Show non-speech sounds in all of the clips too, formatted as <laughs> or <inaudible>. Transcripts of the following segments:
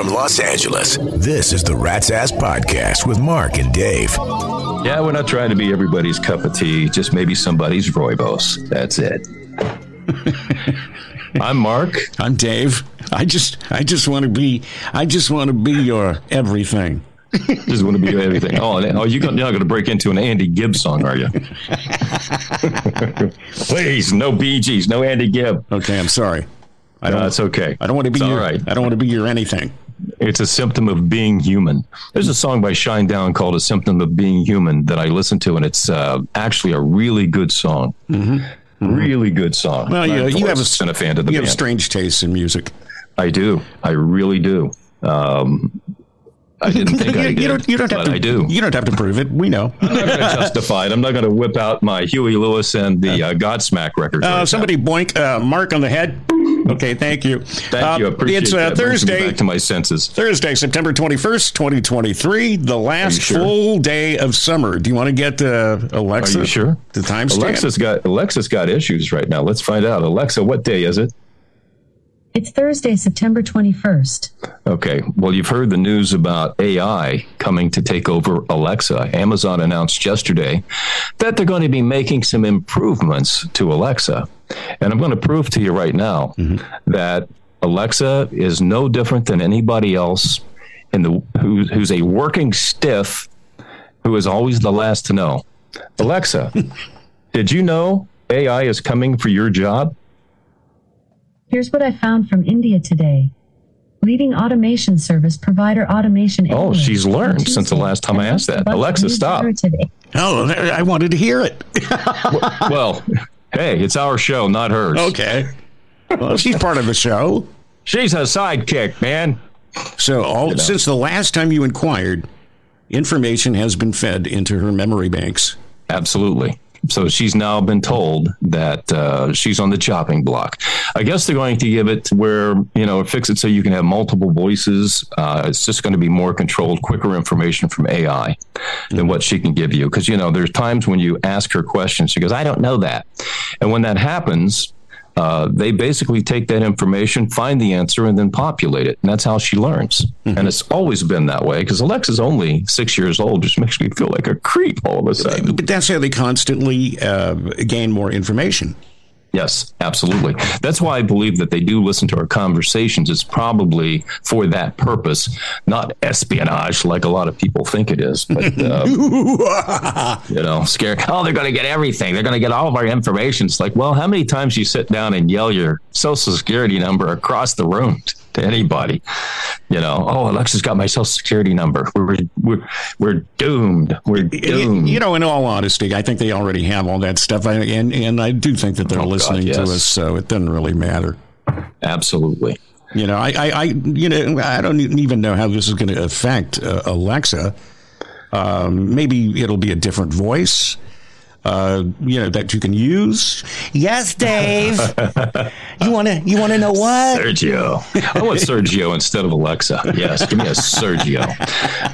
from Los Angeles, this is the Rat's Ass Podcast with Mark and Dave. Yeah, we're not trying to be everybody's cup of tea, just maybe somebody's rooibos. That's it. <laughs> I'm Mark. I'm Dave. I just I just want to be I just want to be your everything. Just want to be your everything. Oh, oh you got- you're not going to break into an Andy Gibb song, are you? <laughs> Please, no Bee Gees, no Andy Gibb. Okay, I'm sorry. I No, don't it's okay. I don't want to be It's your right. I don't want to be your anything. It's a symptom of being human. There's a song by Shinedown called "A Symptom of Being Human" that I listen to, and it's uh, actually a really good song. Really good song. Mm-hmm. Well, And you, have a been a fan of the you have strange taste in music. I do. I really do. Um, I didn't think I you, did, you don't you don't have to I do. You don't have to prove it. We know. <laughs> I'm not going to justify it. I'm not going to whip out my Huey Lewis and the uh, Godsmack records. right Uh, now. somebody boink uh, Mark on the head. <laughs> Okay, thank you. Thank you. Uh, appreciate it's uh. Thursday. Back to my senses. Thursday, September 21st, 2023, the last sure? full day of summer. Do you want to get uh, Alexa? Are you sure? The timestamp? Alexa's got Alexa's got issues right now. Let's find out. Alexa, what day is it? It's Thursday, September 21st. Okay. Well, you've heard the news about AI coming to take over Alexa. Amazon announced yesterday that they're going to be making some improvements to Alexa. And I'm going to prove to you right now mm-hmm. that Alexa is no different than anybody else in the who, who's a working stiff who is always the last to know. Alexa, <laughs> did you know AI is coming for your job? Here's what I found from India today. Leading automation service provider Automation. Oh, Analyst she's learned on since the last time I asked that. announced a bunch of Alexa, stop. Oh, I wanted to hear it. well, hey, it's our show, not hers. Okay. Well, she's part of the show. She's a sidekick, man. So, all, since the last time you inquired, information has been fed into her memory banks. Absolutely. So she's now been told that uh, she's on the chopping block. I guess they're going to give it where, you know, fix it so you can have multiple voices. Uh, it's just going to be more controlled, quicker information from AI than what she can give you. Because, you know, there's times when you ask her questions, she goes, I don't know that. And when that happens, uh, they basically take that information, find the answer, and then populate it. And that's how she learns. And it's always been that way because Alexa's only six years old, just makes me feel like a creep all of a sudden. But that's how they constantly uh, gain more information. Yes, absolutely. That's why I believe that they do listen to our conversations. It's probably for that purpose, not espionage like a lot of people think it is. But, uh, <laughs> you know, scare. Oh, they're going to get everything. They're going to get all of our information. It's like, well, how many times you sit down and yell your social security number across the room to anybody? You know, oh, Alexa's got my social security number. We're we're we're doomed. We're You, doomed. you know, in all honesty, I think they already have all that stuff. I, and, and I do think that they're Oh, God, listening to us, so it doesn't really matter. Absolutely. You know, I, I, I you know, I don't even know how this is going to affect uh, Alexa. Um, maybe it'll be a different voice, uh, you know, that you can use. Yes, <laughs> Dave. you want to, you want to know what? Sergio. I want Sergio instead of Alexa. Yes, give me a Sergio.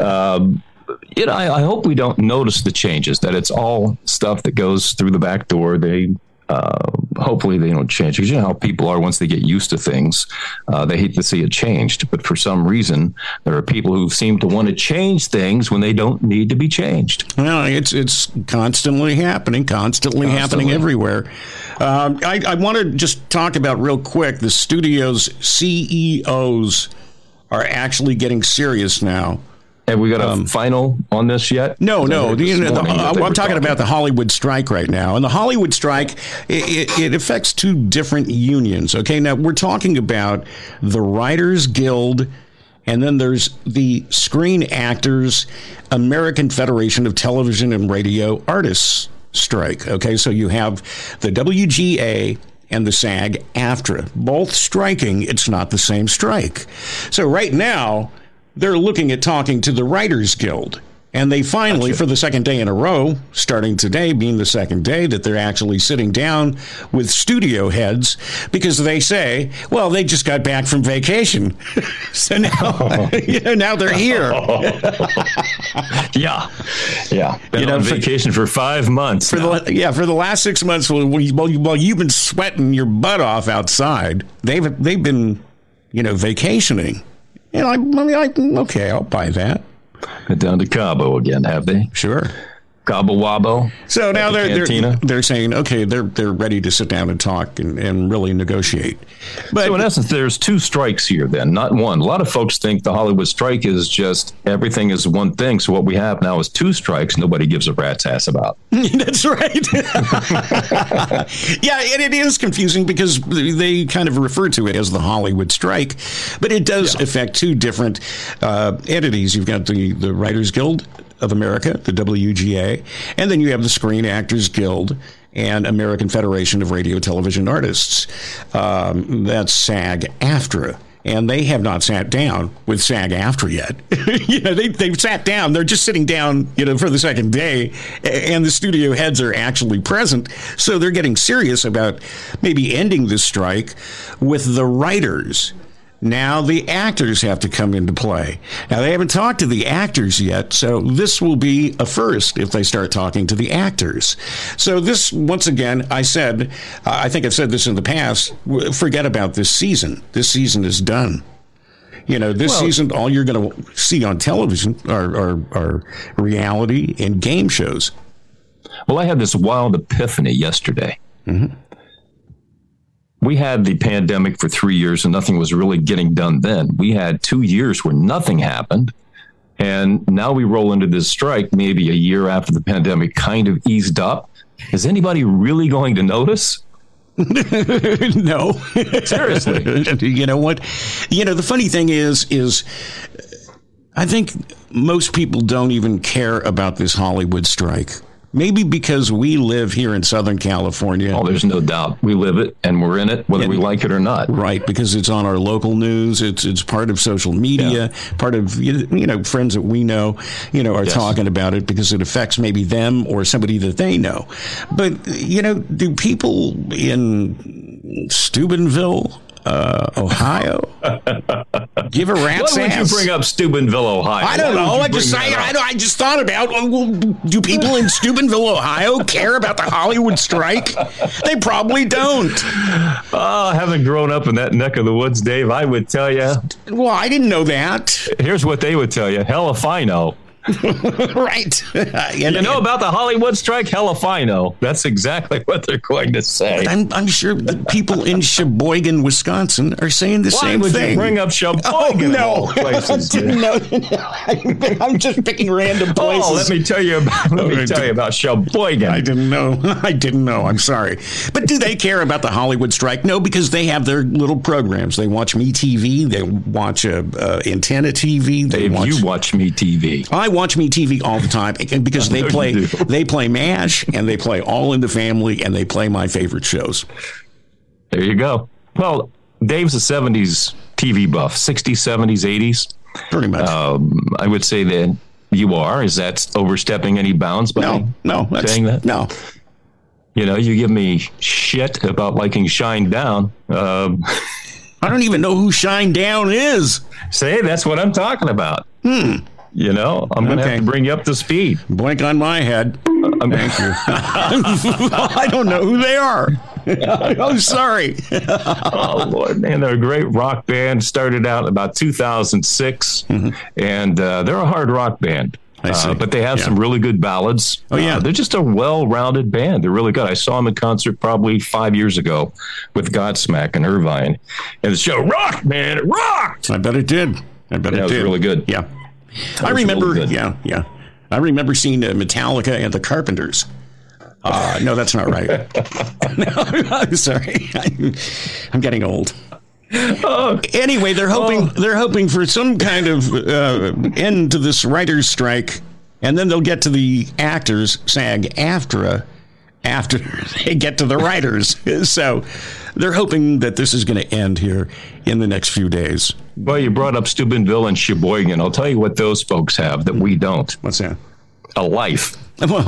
Um, you know, I, I hope we don't notice the changes. That it's all stuff that goes through the back door. They uh, hopefully they don't change because you know how people are once they get used to things. Uh, they hate to see it changed, but for some reason, there are people who seem to want to change things when they don't need to be changed. Well, it's it's constantly happening, constantly, happening everywhere. Um, I, I want to just talk about real quick. The studio's CEOs are actually getting serious now. Have we got a final on this yet? Um, No, no. The, the, they I'm were talking about the Hollywood strike right now, and the Hollywood strike it, it, it affects two different unions. Okay, now we're talking about the Writers Guild, and then there's the Screen Actors American Federation of Television and Radio Artists strike. Okay, so you have the WGA and the SAG AFTRA both striking. It's not the same strike. So right now they're looking at talking to the Writers Guild. And they finally, for the second day in a row, starting today being the second day, that they're actually sitting down with studio heads because they say, well, they just got back from vacation. <laughs> so now, <laughs> you know, now they're here. <laughs> Yeah, yeah. Been You know, on for- vacation for five months. For now. the, yeah, for the last six months, while, while, you- while you've been sweating your butt off outside, they've they've been, you know, vacationing And I, I mean, I, okay, I'll buy that. Down to Cabo again, have they? Sure. Cabo Wabo. So now the they're, they're they're saying, okay, they're they're ready to sit down and talk and, and really negotiate. But So in essence, there's two strikes here. Then, not one. A lot of folks think the Hollywood strike is just everything is one thing. So what we have now is two strikes. Nobody gives a rat's ass about. <laughs> That's right. <laughs> yeah, and it is confusing because they kind of refer to it as the Hollywood strike, but it does affect two different uh, entities. You've got the, the Writers Guild of America, the WGA, and then you have the Screen Actors Guild and American Federation of Radio Television Artists. Um, that's SAG AFTRA. And they have not sat down with SAG AFTRA yet. <laughs> you know, they, they've sat down. They're just sitting down, you know, for the second day, and the studio heads are actually present. So they're getting serious about maybe ending the strike with the writers. Now the actors have to come into play. Now they haven't talked to the actors yet, so this will be a first if they start talking to the actors. So this, once again, I said, I think I've said this in the past. Forget about this season. This season is done. You know, this Well- season, all you're going to see on television are, are, are reality and game shows. Well, I had this wild epiphany yesterday. Mm-hmm. We had the pandemic for three years and nothing was really getting done then. We had two years where nothing happened. And now we roll into this strike maybe a year after the pandemic kind of eased up. Is anybody really going to notice? <laughs> no, Seriously. <laughs> you know what? You know the funny thing is, is I think most people don't even care about this Hollywood strike. Maybe because we live here in Southern California. Oh, there's no doubt. We live it and we're in it, whether we like it or not. Right, because it's on our local news. It's it's part of social media. Part of you you know friends that we know, you know, are Yes. talking about it because it affects maybe them or somebody that they know. But you know, do people in Steubenville, uh, Ohio, give a Why rat's would you bring up Steubenville, Ohio? I don't Why know. I just I, I, I just thought about well, do people in Steubenville, Ohio, care about the Hollywood strike? They probably don't. Oh, having grown up in that neck of the woods, Dave, I would tell you. Well, I didn't know that. Here's what they would tell you. Hell if I know. <laughs> right. You know about the Hollywood strike? Hell if I know. That's exactly what they're going to say. I'm, I'm sure the people in Sheboygan, Wisconsin are saying the Why same would thing. you bring up Sheboygan? Oh, no. places? <laughs> Didn't know. <laughs> I'm just picking random places. Oh, let me tell you about let me Oh, tell you about Sheboygan. I didn't know. I didn't know. I'm sorry. But do they care about the Hollywood strike? No, because they have their little programs. They watch MeTV. They watch uh, uh, Antenna TV. They Dave, watch. you watch MeTV. I watch MeTV all the time because <laughs> they play they play MASH and they play All in the Family and they play my favorite shows. There you go. Well, Dave's a 70s TV buff, 60s, 70s, 80s. Pretty much. Um, I would say that you are. Is that overstepping any bounds by no, no, that's, saying that? no. You know, you give me shit about liking Shinedown. Um, I don't even know who Shinedown is. <laughs> say that's what I'm talking about. You know, I'm going to. Okay. have to bring you up to speed. Blank on my head. I'm, Thank you. <laughs> I don't know who they are. <laughs> I'm sorry. <laughs> oh Lord, man, they're a great rock band. Started out about 2006, and uh, they're a hard rock band. Mm-hmm. I see. Uh, but they have Yeah. some really good ballads. Oh, yeah. Uh, they're just a well-rounded band. They're really good. I saw them in concert probably five years ago with Godsmack in Irvine, and the show rocked, man. It rocked. I bet it did. I bet Yeah, it it was did. really good. Yeah. I remember. yeah, yeah. I remember seeing uh, Metallica and the Carpenters. Uh, no, that's not right. <laughs> <laughs> no, I'm <laughs> sorry. I'm getting old. Oh. Anyway, they're hoping they're hoping for some kind of uh, end to this writers' strike, and then they'll get to the actors SAG after <laughs> they get to the writers. <laughs> So they're hoping that this is going to end here in the next few days. Well, you brought up Steubenville and Sheboygan. I'll tell you what those folks have that we don't: What's that? a life. <laughs> Well,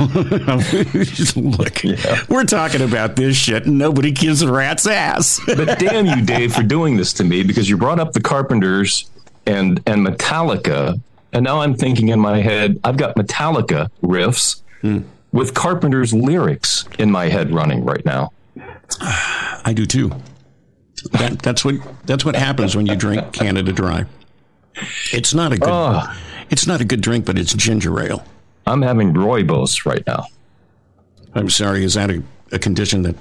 look, we're talking about this shit, and nobody gives a rat's ass. But damn you, Dave, for doing this to me because you brought up the Carpenters and and Metallica, and now I'm thinking in my head, I've got Metallica riffs hmm. With Carpenter's lyrics in my head running right now. I do too. That, that's what that's what happens when you drink Canada Dry. It's not a good. Oh. It's not a good drink, but it's ginger ale. I'm having rooibos right now. I'm sorry. Is that a, a condition that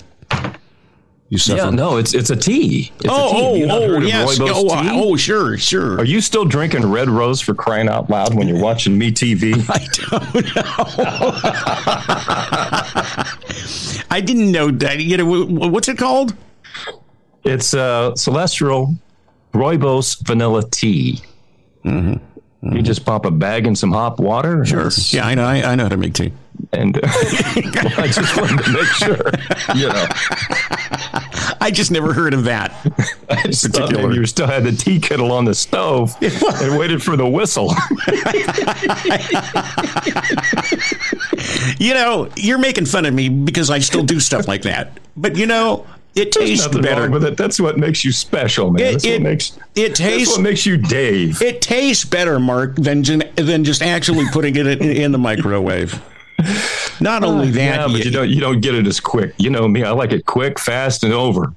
you suffer? Yeah, no, it's it's a tea. It's a tea. Oh, oh, oh, of yes. Oh, tea? oh, sure, sure. Are you still drinking Red Rose for crying out loud when you're watching MeTV? <laughs> I don't know. <laughs> I didn't know that. You know, what's it called? It's uh, Celestial Rooibos Vanilla Tea. You just pop a bag in some hot water. Sure. Yeah, I know. I, I know how to make tea. And uh, <laughs> I just wanted to make sure, you know, I just never heard of that. <laughs> I just Particular. you still had the tea kettle on the stove and waited for the whistle. <laughs> You know, you're making fun of me because I still do stuff like that. But you know, it tastes better. with it. That's what makes you special, man. It- that's it- what makes it tastes- what makes you Dave. It tastes better, Mark, than than just actually putting it in, in the microwave. Not only that, yeah, but you don't you don't get it as quick. You know me. I like it quick, fast, and over.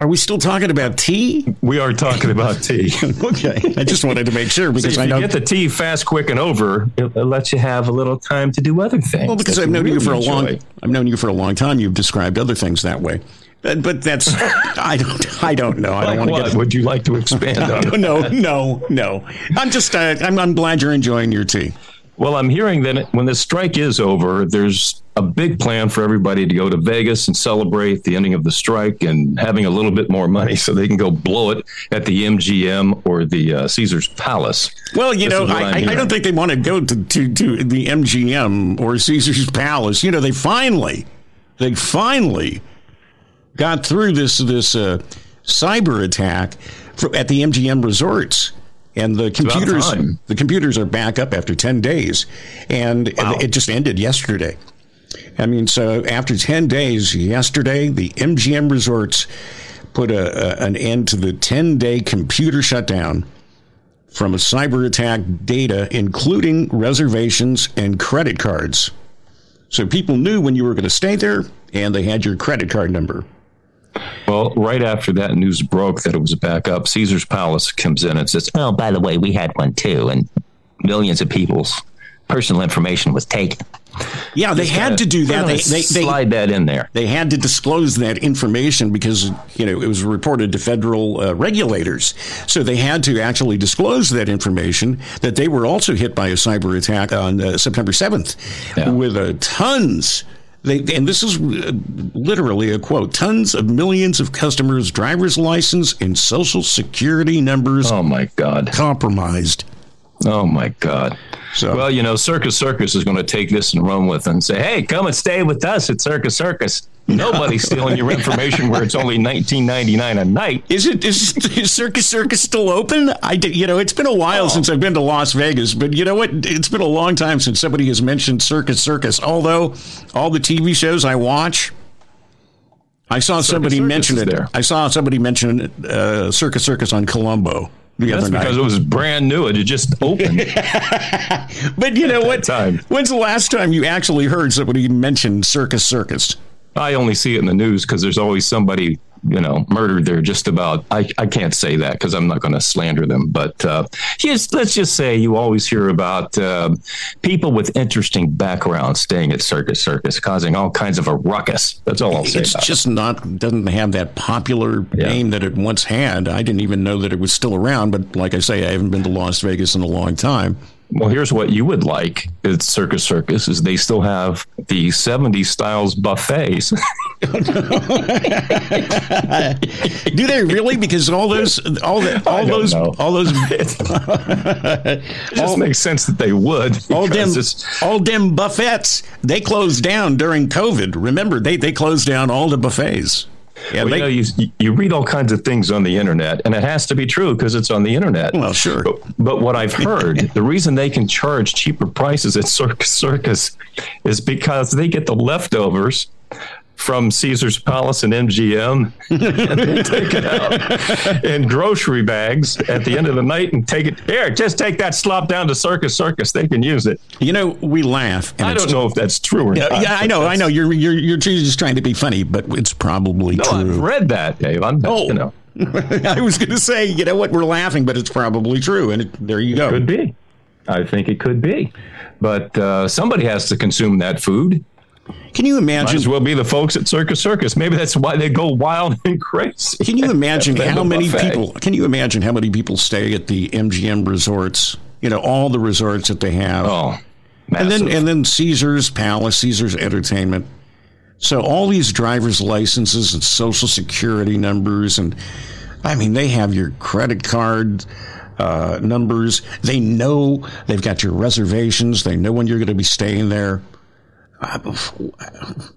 are we still talking about tea? We are talking about tea. <laughs> Okay, I just wanted to make sure because if I you know. get the tea fast, quick, and over, it, it lets you have a little time to do other things. well, because I've known you really for a long. enjoy. I've known you for a long time. You've described other things that way, but, that's <laughs> I don't. I don't know. I don't Like want to get. Would you like to expand <laughs> on? No, no, no. I'm just. Uh, I'm, I'm glad you're enjoying your tea. Well, I'm hearing that when the strike is over, there's a big plan for everybody to go to Vegas and celebrate the ending of the strike and having a little bit more money so they can go blow it at the MGM or the uh, Caesar's Palace. Well, you This know, I, I, don't think they want to go to, to, to the MGM or Caesar's Palace. You know, they finally, they finally got through this this uh, cyber attack for, at the MGM resorts. And the computers, the computers are back up after ten days, and it just ended yesterday. I mean, so after 10 days, yesterday, the MGM resorts put a, a, an end to the 10 day computer shutdown from a cyber attack data, including reservations and credit cards. So people knew when you were going to stay there and they had your credit card number. Well, right after that news broke that it was back up, Caesar's Palace comes in and says, "Oh, by the way, we had one too, and millions of people's personal information was taken." Yeah, they had to do that. They, they, they, slide that in there. they had to disclose that information because you know it was reported to federal uh, regulators. So they had to actually disclose that information that they were also hit by a cyber attack on uh, September seventh Yeah. with uh, tons. They, and this is uh, literally a quote: tons of millions of customers' driver's license and social security numbers Oh my God! compromised. Oh my God! So- well, you know, Circus Circus is going to take this and run with it and say, "Hey, come and stay with us at Circus Circus. Nobody's stealing your information where it's only 19.99 a night." Is it is, is Circus Circus still open? I did, you know it's been a while since I've been to Las Vegas, but you know what? It's been a long time since somebody has mentioned Circus Circus. Although all the TV shows I watch, I saw somebody Circus mention it. there. I saw somebody mention uh, Circus Circus on Columbo the That's because it was brand new. It had just opened. <laughs> but you know what? time. When's the last time you actually heard somebody mention Circus Circus? I only see it in the news because there's always somebody, you know, murdered there just about. I, I can't say that because I'm not going to slander them. But uh, let's just say you always hear about uh, people with interesting backgrounds staying at Circus Circus, causing all kinds of a ruckus. That's all I'll say It's just not doesn't have that popular Yeah. name that it once had. I didn't even know that it was still around. But like I say, I haven't been to Las Vegas in a long time. Well, here's what you would like at Circus Circus is they still have the 70s styles buffets. <laughs> Do they really? Because all those, all the, all those, know. all those, <laughs> it <laughs> just makes sense that they would. all them, all them buffets. They closed down during COVID. Remember, they they closed down all the buffets. Yeah, Well, they, you know, you, you read all kinds of things on the internet, and it has to be true because it's on the internet. Well, sure. But, but what I've heard, <laughs> the reason they can charge cheaper prices at Circus Circus is because they get the leftovers from Caesar's Palace and MGM, and they take it out in grocery bags at the end of the night and take it. Here, just take that slop down to Circus Circus. They can use it. you know, we laugh. I don't know if that's true or Yeah, not. yeah, I know, I know. You're you're you're just trying to be funny, but it's probably No, I've read that, Dave. I'm, Oh, you know. <laughs> I was going to say, you know what, we're laughing, but it's probably true, and it, there you go. Could be. I think it could be, but uh, somebody has to consume that food. Can you Might imagine? as well be the folks at Circus Circus. Maybe that's why they go wild and crazy. Can you imagine <laughs> how many buffet. people? Can you imagine how many people stay at the MGM resorts? You know, all the resorts that they have, Oh, and then and then Caesar's Palace, Caesar's Entertainment. So all these driver's licenses and social security numbers, and I mean, they have your credit card uh, numbers. They know they've got your reservations. They know when you're going to be staying there.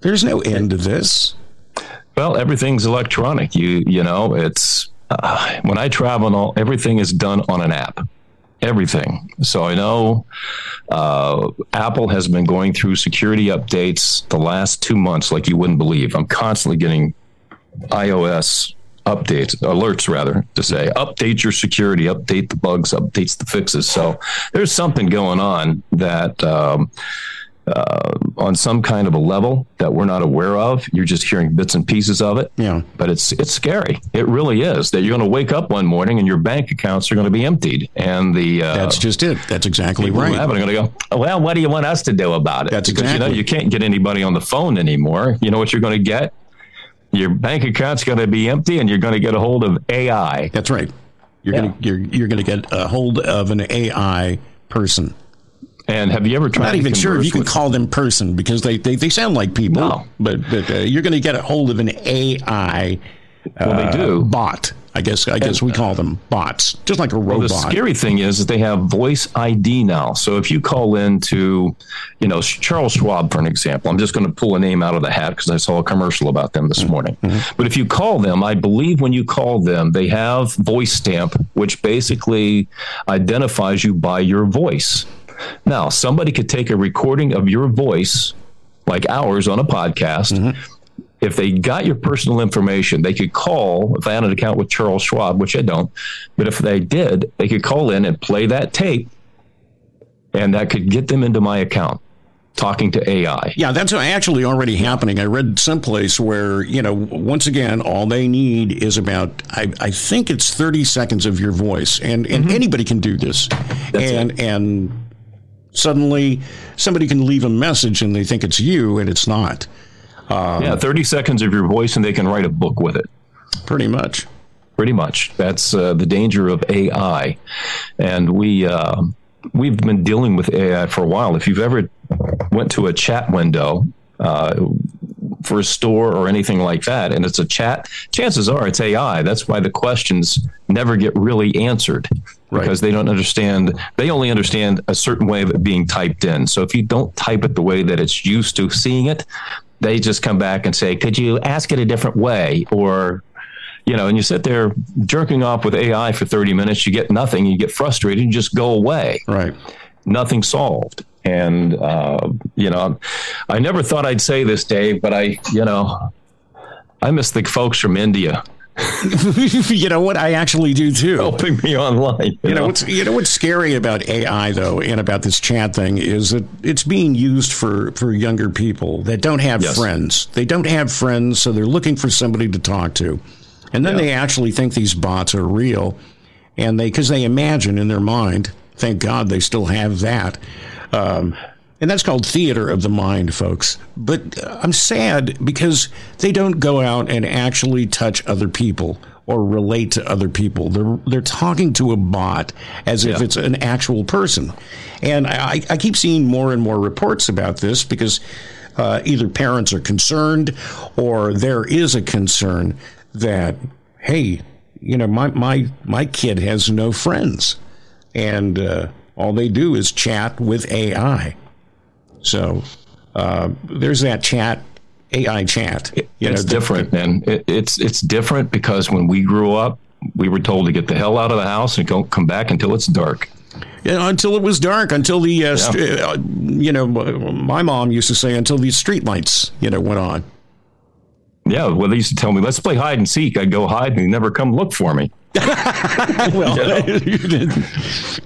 There's no end to this. Well, everything's electronic. You you know, it's uh, when I travel, everything is done on an app. Everything. So I know uh, Apple has been going through security updates the last two months, like you wouldn't believe. I'm constantly getting iOS updates, alerts rather, to say update your security, update the bugs, updates the fixes. So there's something going on that. Um, uh, on some kind of a level that we're not aware of. You're just hearing bits and pieces of it. Yeah. But it's it's scary. It really is that you're going to wake up one morning and your bank accounts are going to be emptied, and the uh, That's just it. That's exactly who right. have it are going to go. Well, what do you want us to do about it? That's because you know you can't get anybody on the phone anymore. You know what you're going to get? Your bank account's going to be empty, and you're going to get a hold of AI. That's right. You're Yeah. gonna you're you're gonna get a hold of an AI person. And have you ever tried? I'm not to even sure if you can call them person because they they, they sound like people. No. But but uh, you're going to get a hold of an AI Well, they do. Uh, bot. I guess I guess we uh, call them bots, just like a Well, robot. the scary thing is that they have voice ID now. So if you call in to, you know, Charles Schwab, for an example, I'm just going to pull a name out of the hat because I saw a commercial about them this mm-hmm. morning. Mm-hmm. But if you call them, I believe when you call them, they have voice stamp, which basically identifies you by your voice. Now, somebody could take a recording of your voice, like ours on a podcast. Mm-hmm. If they got your personal information, they could call. If I had an account with Charles Schwab, which I don't, but if they did, they could call in and play that tape, and that could get them into my account talking to AI. Yeah, that's actually already happening. I read someplace where, you know, once again, all they need is about, I, I think it's 30 seconds of your voice. And, and mm-hmm. anybody can do this. and, and suddenly somebody can leave a message and they think it's you and it's not, yeah, 30 seconds of your voice, and they can write a book with it. pretty much. Pretty much. That's uh, the danger of AI, and we uh, we've been dealing with AI for a while. If you've ever went to a chat window uh, for a store or anything like that, and it's a chat, chances are it's AI. That's why the questions never get really answered because they don't understand. They only understand a certain way of it being typed in. So if you don't type it the way that it's used to seeing it, they just come back and say, "Could you ask it a different way?" or you know, and you sit there jerking off with AI for 30 minutes, you get nothing, you get frustrated, you just go away. Right. Nothing solved. And, uh, you know, I never thought I'd say this, Dave, but I, you know, I miss the folks from India <laughs> you know what? I actually do too. helping me online. You know what's you know what's scary about AI though, and about this chat thing is that it's being used for for younger people that don't have Yes. friends. They don't have friends, so they're looking for somebody to talk to, and then Yeah. they actually think these bots are real, and they because they imagine in their mind. Thank God they still have that. Um, and that's called theater of the mind, folks. But I'm sad because they don't go out and actually touch other people or relate to other people. They're they're talking to a bot as if it's an actual person. And I, I keep seeing more and more reports about this because uh, either parents are concerned or there is a concern that hey, you know, my my my kid has no friends, and uh, all they do is chat with AI. So uh, there's that chat, AI chat. You it's the- different, man. It, it's it's different because when we grew up, we were told to get the hell out of the house and don't come back until it's dark. Know, until it was dark, until the, uh, st- uh, you know, my mom used to say until these street lights, you know, went on. Yeah, well, they used to tell me, "Let's play hide and seek." I'd go hide, and they never come look for me. Well, <laughs>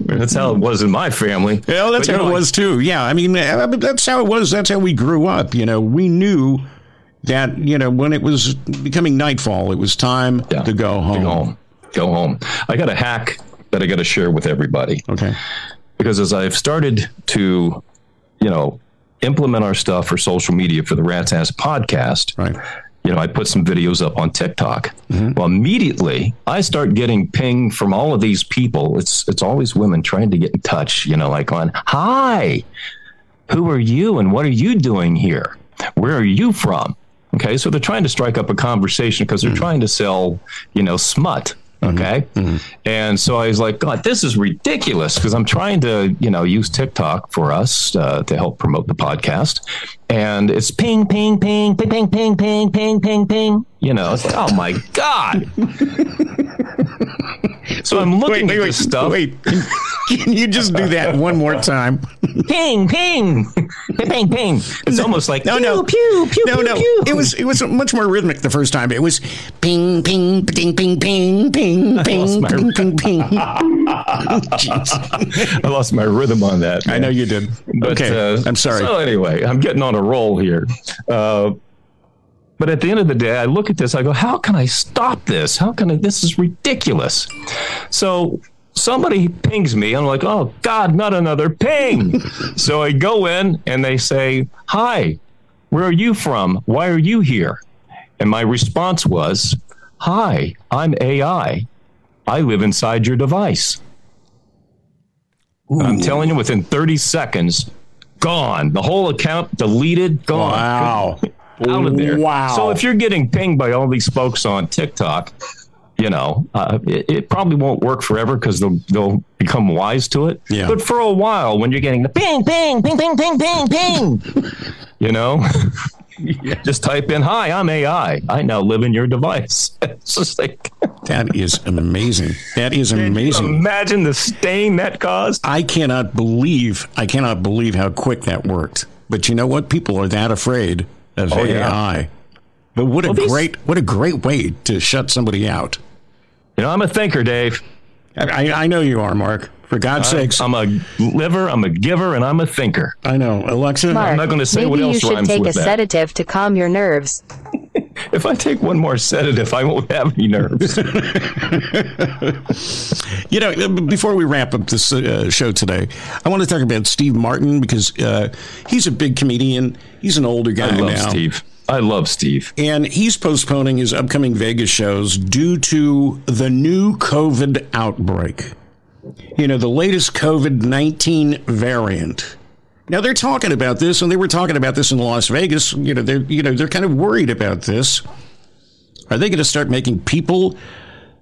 <laughs> That's how it was in my family. Well, that's But, how know, it was too. Yeah, I mean, that's how it was. That's how we grew up. You know, we knew that you know when it was becoming nightfall, it was time Yeah. to go home. Go home. Go home. I got a hack that I got to share with everybody Okay. because as I've started to, you know, implement our stuff for social media for the Rats Ass podcast, Right. You know, I put some videos up on TikTok. Mm-hmm. Well, immediately I start getting ping from all of these people. It's it's always women trying to get in touch, you know, like on, "Hi, who are you and what are you doing here? Where are you from?" Okay, so they're trying to strike up a conversation because they're trying to sell, you know, smut. Okay. And so I was like, God, this is ridiculous because I'm trying to, you know, use TikTok for us uh, to help promote the podcast. And it's ping, ping, ping, ping, ping, ping, ping, ping, ping, ping. You know, it's oh my God. <laughs> so I'm looking at this stuff. Wait, <laughs> can you just do that one more time? Ping, ping, ping, ping. It's almost like No, no, pew, pew, no, pew, no. pew. It was it was much more rhythmic the first time. It was ping, ping, ping, ping, ping, ping, <laughs> ping, ping, ping, ping. I lost my rhythm on that. I know you did. But, okay, uh, I'm sorry. So anyway, I'm getting on a roll here. Uh, but at the end of the day, I look at this. I go, "How can I stop this? How can I? This is ridiculous." So somebody pings me. I'm like, "Oh God, not another ping!" <laughs> so I go in, and they say, "Hi, where are you from? Why are you here?" And my response was, "Hi, I'm AI. I live inside your device." I'm telling you, within 30 seconds, gone. The whole account deleted, gone. wow. <laughs> Out of there. Wow. So if you're getting pinged by all these folks on TikTok, you know, uh, it, it probably won't work forever because they'll, they'll become wise to it. Yeah. But for a while, when you're getting the ping, ping, ping, ping, ping, ping, ping, <laughs> you know, <laughs> just type in, hi, I'm AI. I now live in your device. <laughs> It's just like, That is amazing. That is amazing. imagine the stain that caused. I cannot believe I cannot believe how quick that worked. But you know what? People are that afraid of Oh, yeah. AI. But what a these- great what a great way to shut somebody out. You know, I'm a thinker, Dave. I, I know you are, Mark. For God's sakes, I'm a liver, I'm a giver, and I'm a thinker. I know. Alexa, Mark, I'm not gonna say maybe what else you should take a that. sedative to calm your nerves. If I take one more sedative, I won't have any nerves. <laughs> You know, before we wrap up this uh, show today, I want to talk about Steve Martin because uh, he's a big comedian. He's an older guy I love now. Steve. I love Steve. And he's postponing his upcoming Vegas shows due to the new COVID outbreak. You know, the latest COVID 19 variant. Now they're talking about this, and they were talking about this in Las Vegas. You know, they're you know they're kind of worried about this. Are they going to start making people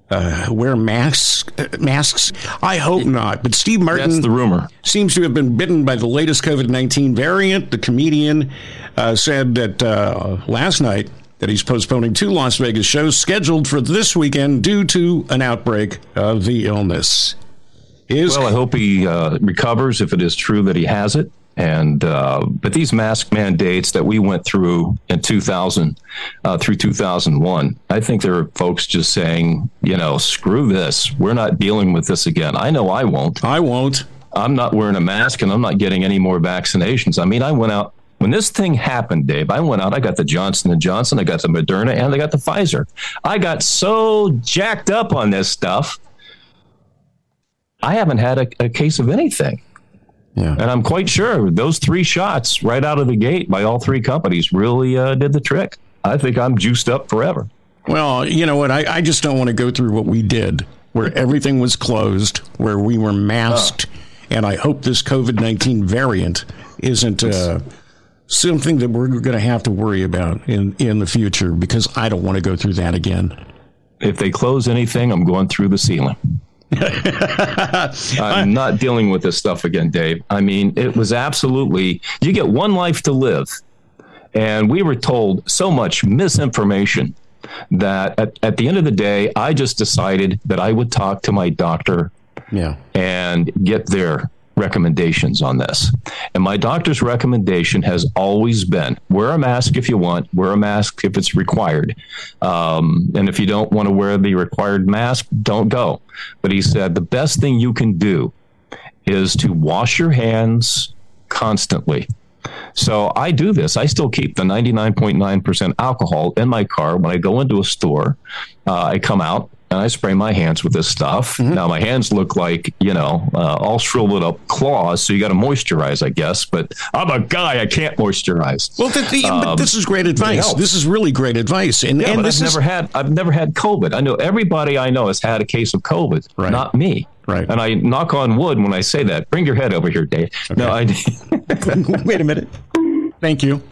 uh, wear masks? Uh, masks? I hope not. But Steve Martin That's the rumor. seems to have been bitten by the latest COVID 19 variant. The comedian uh, said that uh, last night that he's postponing two Las Vegas shows scheduled for this weekend due to an outbreak of the illness. Is Well, I hope he uh, recovers if it is true that he has it. And uh, but these mask mandates that we went through in 2000 uh, through 2001, I think there are folks just saying, you know, screw this. We're not dealing with this again. I know I won't. I won't. I'm not wearing a mask and I'm not getting any more vaccinations. I mean, I went out when this thing happened, Dave. I went out. I got the Johnson and Johnson. I got the Moderna, and I got the Pfizer. I got so jacked up on this stuff. I haven't had a, a case of anything. Yeah. And I'm quite sure those three shots right out of the gate by all three companies really uh, did the trick. I think I'm juiced up forever. Well, you know what? I, I just don't want to go through what we did, where everything was closed, where we were masked, and I hope this COVID 19 variant isn't uh, something that we're going to have to worry about in, in the future because I don't want to go through that again. If they close anything, I'm going through the ceiling. <laughs> I'm not dealing with this stuff again, Dave. I mean, it was absolutely, you get one life to live. And we were told so much misinformation that at, at the end of the day, I just decided that I would talk to my doctor Yeah. and get their recommendations on this. And my doctor's recommendation has always been wear a mask if you want, wear a mask if it's required. Um, and if you don't want to wear the required mask, don't go. But he said the best thing you can do is to wash your hands constantly. So I do this. I still keep the 99.9% alcohol in my car when I go into a store. Uh, I come out and I spray my hands with this stuff. Mm-hmm. Now my hands look like you know uh, all shriveled up claws, so you got to moisturize, I guess. But I'm a guy; I can't moisturize. Well, um, but this is great advice. This is really great advice. And, yeah, and I've is... never had I've never had COVID. I know everybody I know has had a case of COVID, right. not me. Right. And I knock on wood when I say that. Bring your head over here, Dave. Okay. No, I. <laughs> Wait a minute. Thank you. <laughs>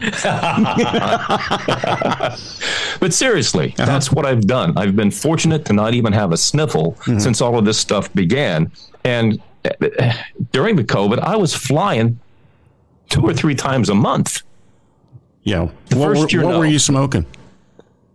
but seriously, uh-huh. that's what I've done. I've been fortunate to not even have a sniffle mm-hmm. since all of this stuff began. And uh, during the COVID, I was flying two or three times a month. Yeah. The what, first year, what no. were you smoking?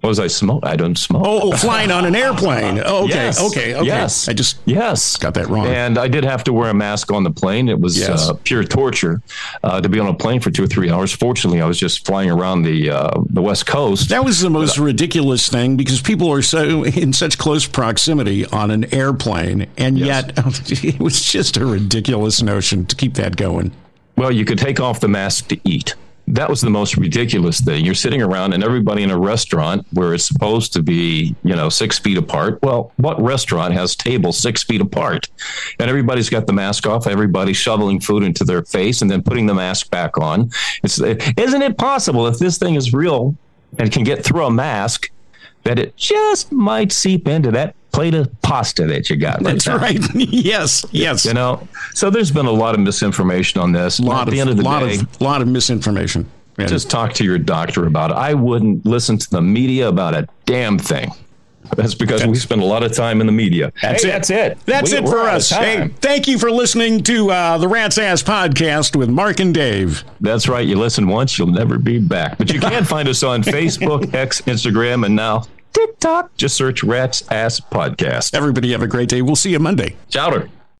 What was I smoke? I don't smoke. Oh, flying on an airplane. <laughs> Oh, okay, yes. okay, okay. Yes, I just yes got that wrong. And I did have to wear a mask on the plane. It was yes. uh, pure torture uh, to be on a plane for two or three hours. Fortunately, I was just flying around the uh, the West Coast. That was the most but, ridiculous thing because people are so in such close proximity on an airplane, and yes. yet <laughs> it was just a ridiculous notion to keep that going. Well, you could take off the mask to eat that was the most ridiculous thing. You're sitting around and everybody in a restaurant where it's supposed to be, you know, six feet apart. Well, what restaurant has tables six feet apart? And everybody's got the mask off. Everybody's shoveling food into their face and then putting the mask back on. It's, isn't it possible if this thing is real and can get through a mask that it just might seep into that plate of pasta that you got. <laughs> Right That's now. right. yes, yes. You know, so there's been a lot of misinformation on this. A lot At the end of the lot day, of lot of misinformation. Yeah. Just talk to your doctor about it. I wouldn't listen to the media about a damn thing. That's because we spend a lot of time in the media. That's hey, it. That's it. That's we, it for us. Hey, thank you for listening to uh, the Rat's Ass podcast with Mark and Dave. That's right. You listen once, you'll never be back. But you can <laughs> find us on Facebook, X, Instagram, and now TikTok. Just search Rat's Ass Podcast. Everybody have a great day. We'll see you Monday. Chowder.